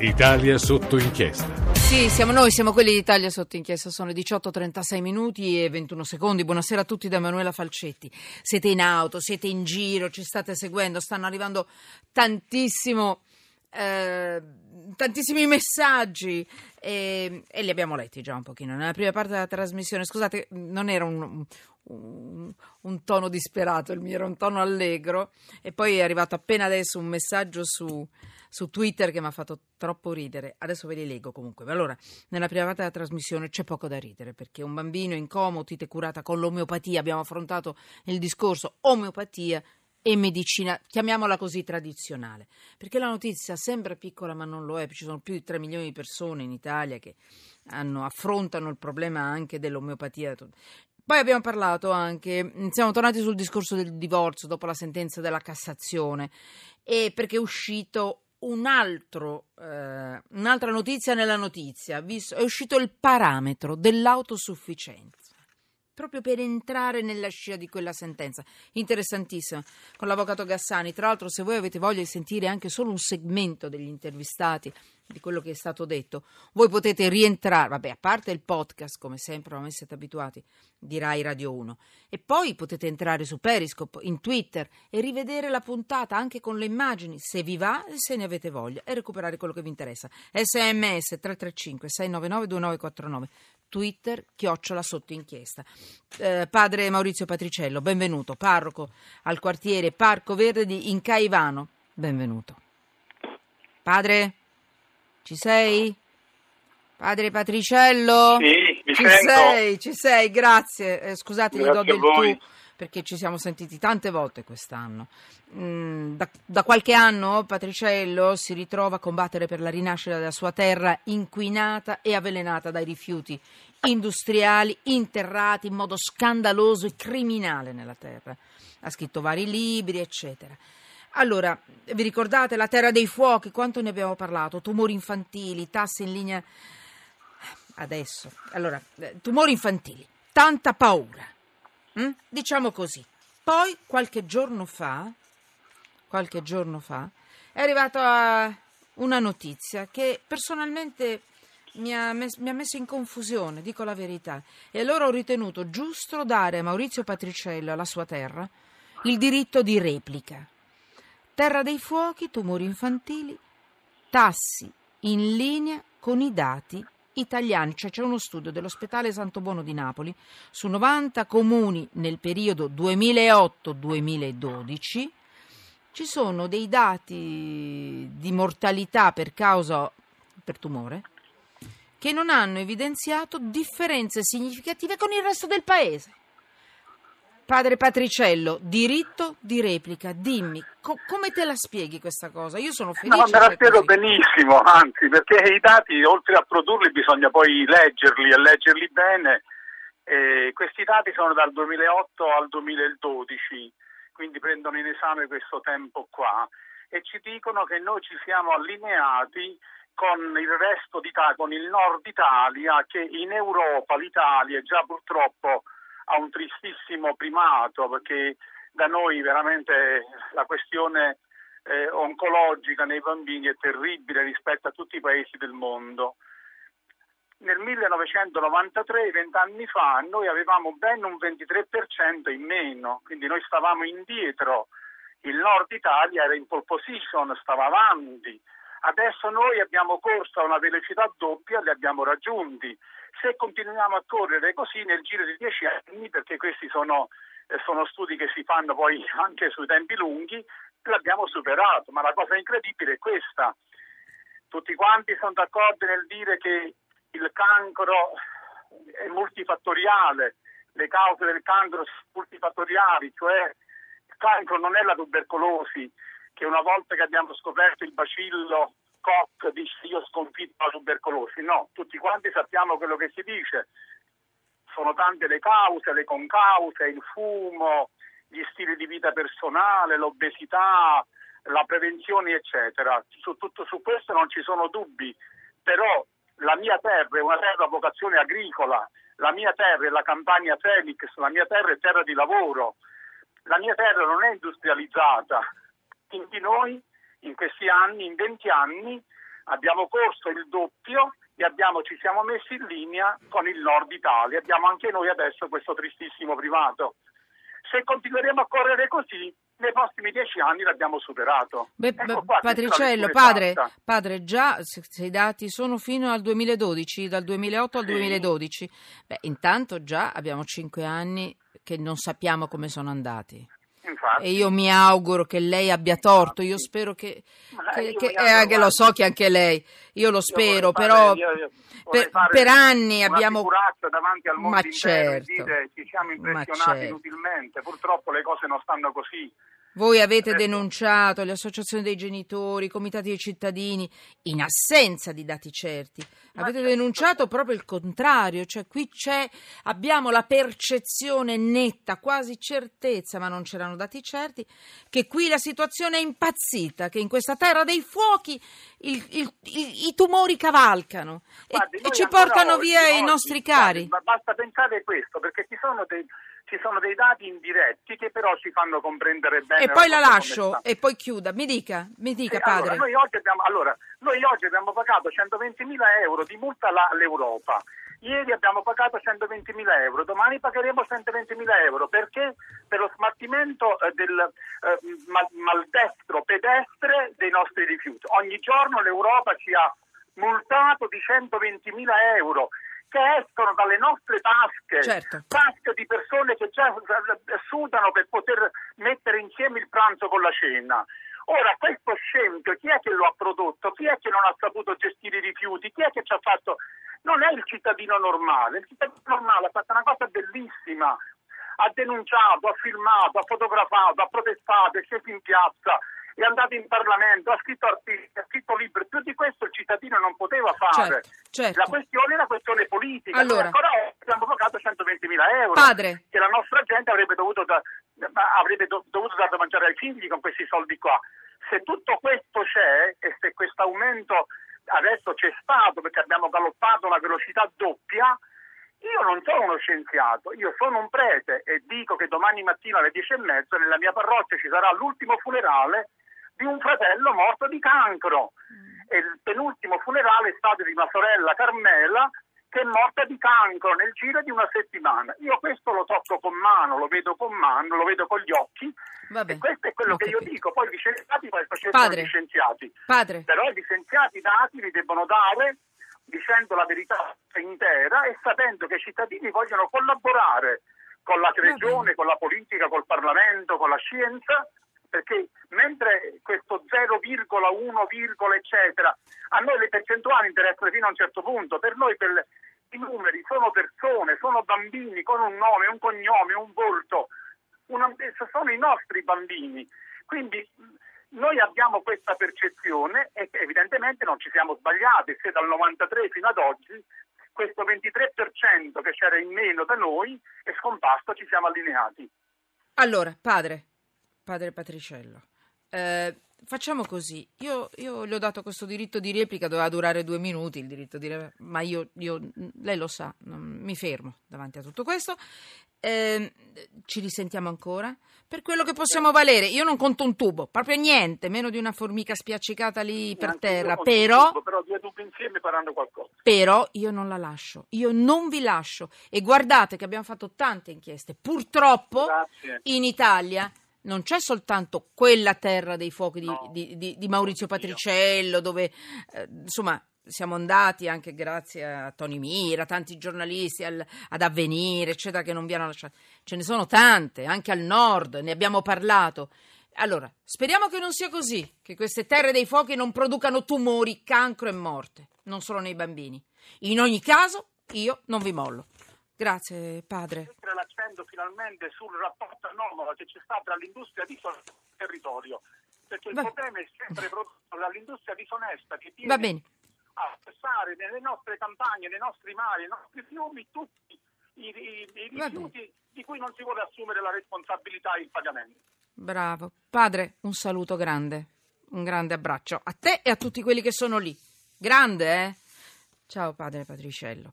Italia sotto inchiesta. Sì, siamo noi, siamo quelli d'Italia sotto inchiesta, sono 18.36 minuti e 21 secondi. Buonasera a tutti da Emanuela Falcetti. Siete in auto, siete in giro, ci state seguendo, stanno arrivando tantissimo, eh, tantissimi messaggi e, e, li abbiamo letti già un pochino. Nella prima parte della trasmissione, scusate, non era un, un, un tono disperato il mio, era un tono allegro e poi è arrivato appena adesso un messaggio su su Twitter che mi ha fatto troppo ridere. Adesso ve li leggo comunque. Allora, nella prima parte della trasmissione c'è poco da ridere perché un bambino in coma, otite curata con l'omeopatia, abbiamo affrontato il discorso omeopatia e medicina, chiamiamola così tradizionale, perché la notizia sembra piccola ma non lo è, ci sono più di 3 milioni di persone in Italia che hanno, affrontano il problema anche dell'omeopatia. Poi abbiamo parlato anche, siamo tornati sul discorso del divorzio dopo la sentenza della Cassazione, perché è uscito un altro, eh, un'altra notizia nella notizia, è uscito il parametro dell'autosufficienza proprio per entrare nella scia di quella sentenza. Interessantissima, con l'avvocato Gassani. Tra l'altro, se voi avete voglia di sentire anche solo un segmento degli intervistati di quello che è stato detto, voi potete rientrare, vabbè, a parte il podcast, come sempre, ormai siete abituati, di Rai Radio 1, e poi potete entrare su Periscope, in Twitter e rivedere la puntata anche con le immagini, se vi va e se ne avete voglia, e recuperare quello che vi interessa. SMS 335 699 2949 Twitter, chiocciola sotto inchiesta. Eh, padre Maurizio Patriciello, benvenuto, parroco al quartiere Parco Verde di Incaivano, benvenuto. Padre, ci sei? Padre Patriciello? Sì, mi ci sento. sei, ci sei, grazie. Eh, scusate, grazie gli do del tu perché ci siamo sentiti tante volte quest'anno. Mm, da, da, qualche anno Patriciello si ritrova a combattere per la rinascita della sua terra inquinata e avvelenata dai rifiuti industriali interrati in modo scandaloso e criminale nella terra. Ha scritto vari libri, eccetera. Allora, vi ricordate la terra dei fuochi? Quanto ne abbiamo parlato? Tumori infantili, tasse in linea. Adesso, allora, eh, tumori infantili, tanta paura Mm? Diciamo così. Poi qualche giorno fa, qualche giorno fa, è arrivata una notizia che personalmente mi ha, mes- mi ha, messo in confusione, dico la verità. E allora ho ritenuto giusto dare a Maurizio Patriciello, alla sua terra, il diritto di replica. Terra dei fuochi, tumori infantili, tassi in linea con i dati italiani, cioè c'è uno studio dell'ospedale Santo Buono di Napoli su 90 comuni nel periodo 2008-2012 ci sono dei dati di mortalità per causa per tumore che non hanno evidenziato differenze significative con il resto del paese. Padre Patriciello, diritto di replica, dimmi, co- come te la spieghi questa cosa? Io sono felice. No, me la spiego così. benissimo, anzi, perché i dati, oltre a produrli, bisogna poi leggerli e leggerli bene. Eh, questi dati sono dal 2008 al 2012, quindi prendono in esame questo tempo qua e ci dicono che noi ci siamo allineati con il resto d'Italia, con il nord Italia, che in Europa l'Italia è già purtroppo ha un tristissimo primato perché da noi veramente la questione eh, oncologica nei bambini è terribile rispetto a tutti i paesi del mondo. Nel 1993, vent'anni fa, noi avevamo ben un 23% in meno, quindi noi stavamo indietro. Il nord Italia era in pole position, stava avanti. Adesso noi abbiamo corso a una velocità doppia li abbiamo raggiunti se continuiamo a correre così nel giro di dieci anni, perché questi sono, eh, sono studi che si fanno poi anche sui tempi lunghi, l'abbiamo superato. Ma la cosa incredibile è questa. Tutti quanti sono d'accordo nel dire che il cancro è multifattoriale, le cause del cancro sono multifattoriali, cioè il cancro non è la tubercolosi, che una volta che abbiamo scoperto il bacillo Koch dice io sconfitto la tubercolosi, no, tutti quanti sappiamo quello che si dice, sono tante le cause, le concause, il fumo, gli stili di vita personale, l'obesità, la prevenzione, eccetera. Su, tutto, su questo non ci sono dubbi, però la mia terra è una terra a vocazione agricola, la mia terra è la campagna Felix, la mia terra è terra di lavoro, la mia terra non è industrializzata, quindi noi in questi anni, in 20 anni, abbiamo corso il doppio e abbiamo, ci siamo messi in linea con il nord Italia. Abbiamo anche noi adesso questo tristissimo privato. Se continueremo a correre così, nei prossimi dieci anni l'abbiamo superato. Beh, Ecco qua, Patriciello, padre, padre, già se, se i dati sono fino al 2012, dal 2008 al Sì. 2012, beh, intanto già abbiamo cinque anni che non sappiamo come sono andati. Infatti. E io mi auguro che lei abbia torto, io spero che, Ma che- che- mi eh, anche lo so che anche lei, io lo Io spero, però io- io per, per anni abbiamo... davanti al mondo Ma intero certo, dire ci siamo ma impressionati certo. inutilmente. Purtroppo le cose non stanno così. Voi avete denunciato le associazioni dei genitori, i comitati dei cittadini, in assenza di dati certi. Ma Avete certo. denunciato proprio il contrario, cioè qui c'è, abbiamo la percezione netta, quasi certezza, ma non c'erano dati certi, che qui la situazione è impazzita, che in questa terra dei fuochi il- il- il- i tumori cavalcano e, Guardi, e noi ci portano oggi- via i oggi, nostri guardi, cari. ba- basta pensare questo, perché ci sono, dei, ci sono dei dati indiretti che però ci fanno comprendere bene. E poi la lascio e poi chiuda. Mi dica, mi dica Sì, padre. Allora noi, oggi abbiamo, allora, noi oggi abbiamo pagato 120.000 euro di multa all'Europa. Ieri abbiamo pagato 120.000 euro, domani pagheremo 120.000 euro perché per lo smaltimento eh, del eh, mal- maldestro pedestre dei nostri rifiuti. Ogni giorno l'Europa ci ha multato di 120.000 euro che escono dalle nostre tasche, Certo. tasche di persone che già sudano per poter mettere insieme il pranzo con la cena. Ora, questo scempio, chi è che lo ha prodotto? Chi è che non ha saputo gestire i rifiuti? Chi è che ci ha fatto... Non è il cittadino normale, il cittadino normale ha fatto una cosa bellissima, ha denunciato, ha filmato, ha fotografato, ha protestato, è sceso in piazza, è andato in Parlamento, ha scritto articoli, ha scritto libri, più di questo il cittadino non poteva fare. Certo, certo. La questione è una questione politica, Allora. Ancora oggi abbiamo pagato 120.000 euro Padre. che la nostra gente avrebbe dovuto, da- avrebbe do- dovuto dar da mangiare ai figli con questi soldi qua. Se tutto questo c'è e se questo aumento adesso c'è stato perché abbiamo galoppato a una velocità doppia, io non sono uno scienziato, io sono un prete e dico che domani mattina alle dieci e mezza nella mia parrocchia ci sarà l'ultimo funerale di un fratello morto di cancro e il penultimo funerale è stato di una sorella Carmela che è morta di cancro nel giro di una settimana. Io questo lo tocco con mano, lo vedo con mano, lo vedo con gli occhi Vabbè, e questo è quello che io capito. dico. Poi gli scienziati poi facessero Padre. gli scienziati. Padre, Però gli scienziati dati li debbono dare dicendo la verità intera e sapendo che i cittadini vogliono collaborare con la regione, con la politica, col Parlamento, con la scienza, perché mentre questo 0,1, eccetera, a noi le percentuali interessano fino a un certo punto, per noi per i numeri sono persone, sono bambini con un nome, un cognome, un volto, una- sono i nostri bambini. Quindi noi abbiamo questa percezione e evidentemente non ci siamo sbagliati se dal 93 fino ad oggi questo 23% che c'era in meno da noi è scomparso, ci siamo allineati. allora, padre, padre Patriciello, eh, facciamo così. Io, io le ho dato questo diritto di replica, doveva durare due minuti il diritto di replica, ma io, io- lei lo sa, non- mi fermo davanti a tutto questo. Eh, ci risentiamo ancora per quello che possiamo valere. Io non conto un tubo, proprio niente, meno di una formica spiaccicata lì per terra. Però, tutto, però due dubbi insieme faranno qualcosa. però io non la lascio, io non vi lascio. E guardate che abbiamo fatto tante inchieste. Purtroppo Grazie. in Italia non c'è soltanto quella terra dei fuochi di, No. di- di- di Maurizio. Patriciello, dove eh, insomma siamo andati anche grazie a Tony Mira, tanti giornalisti al- ad avvenire, eccetera, che non vi hanno lasciato. Ce ne sono tante, anche al nord, ne abbiamo parlato. Allora, speriamo che non sia così, che queste terre dei fuochi non producano tumori, cancro e morte, non solo nei bambini. In ogni caso, io non vi mollo. Grazie, padre. L'accento finalmente sul rapporto anomalo che c'è stato tra l'industria disonesta e il territorio. Perché il Va- problema è sempre prodotto dall'industria disonesta che tiene Va bene. a passare nelle nostre campagne, nei nostri mari, nei nostri fiumi tutti i, i- i rifiuti di cui non si vuole assumere la responsabilità e il pagamento. Bravo. Padre, un saluto grande. Un grande abbraccio a te e a tutti quelli che sono lì. Grande, eh? Ciao, padre Patriciello.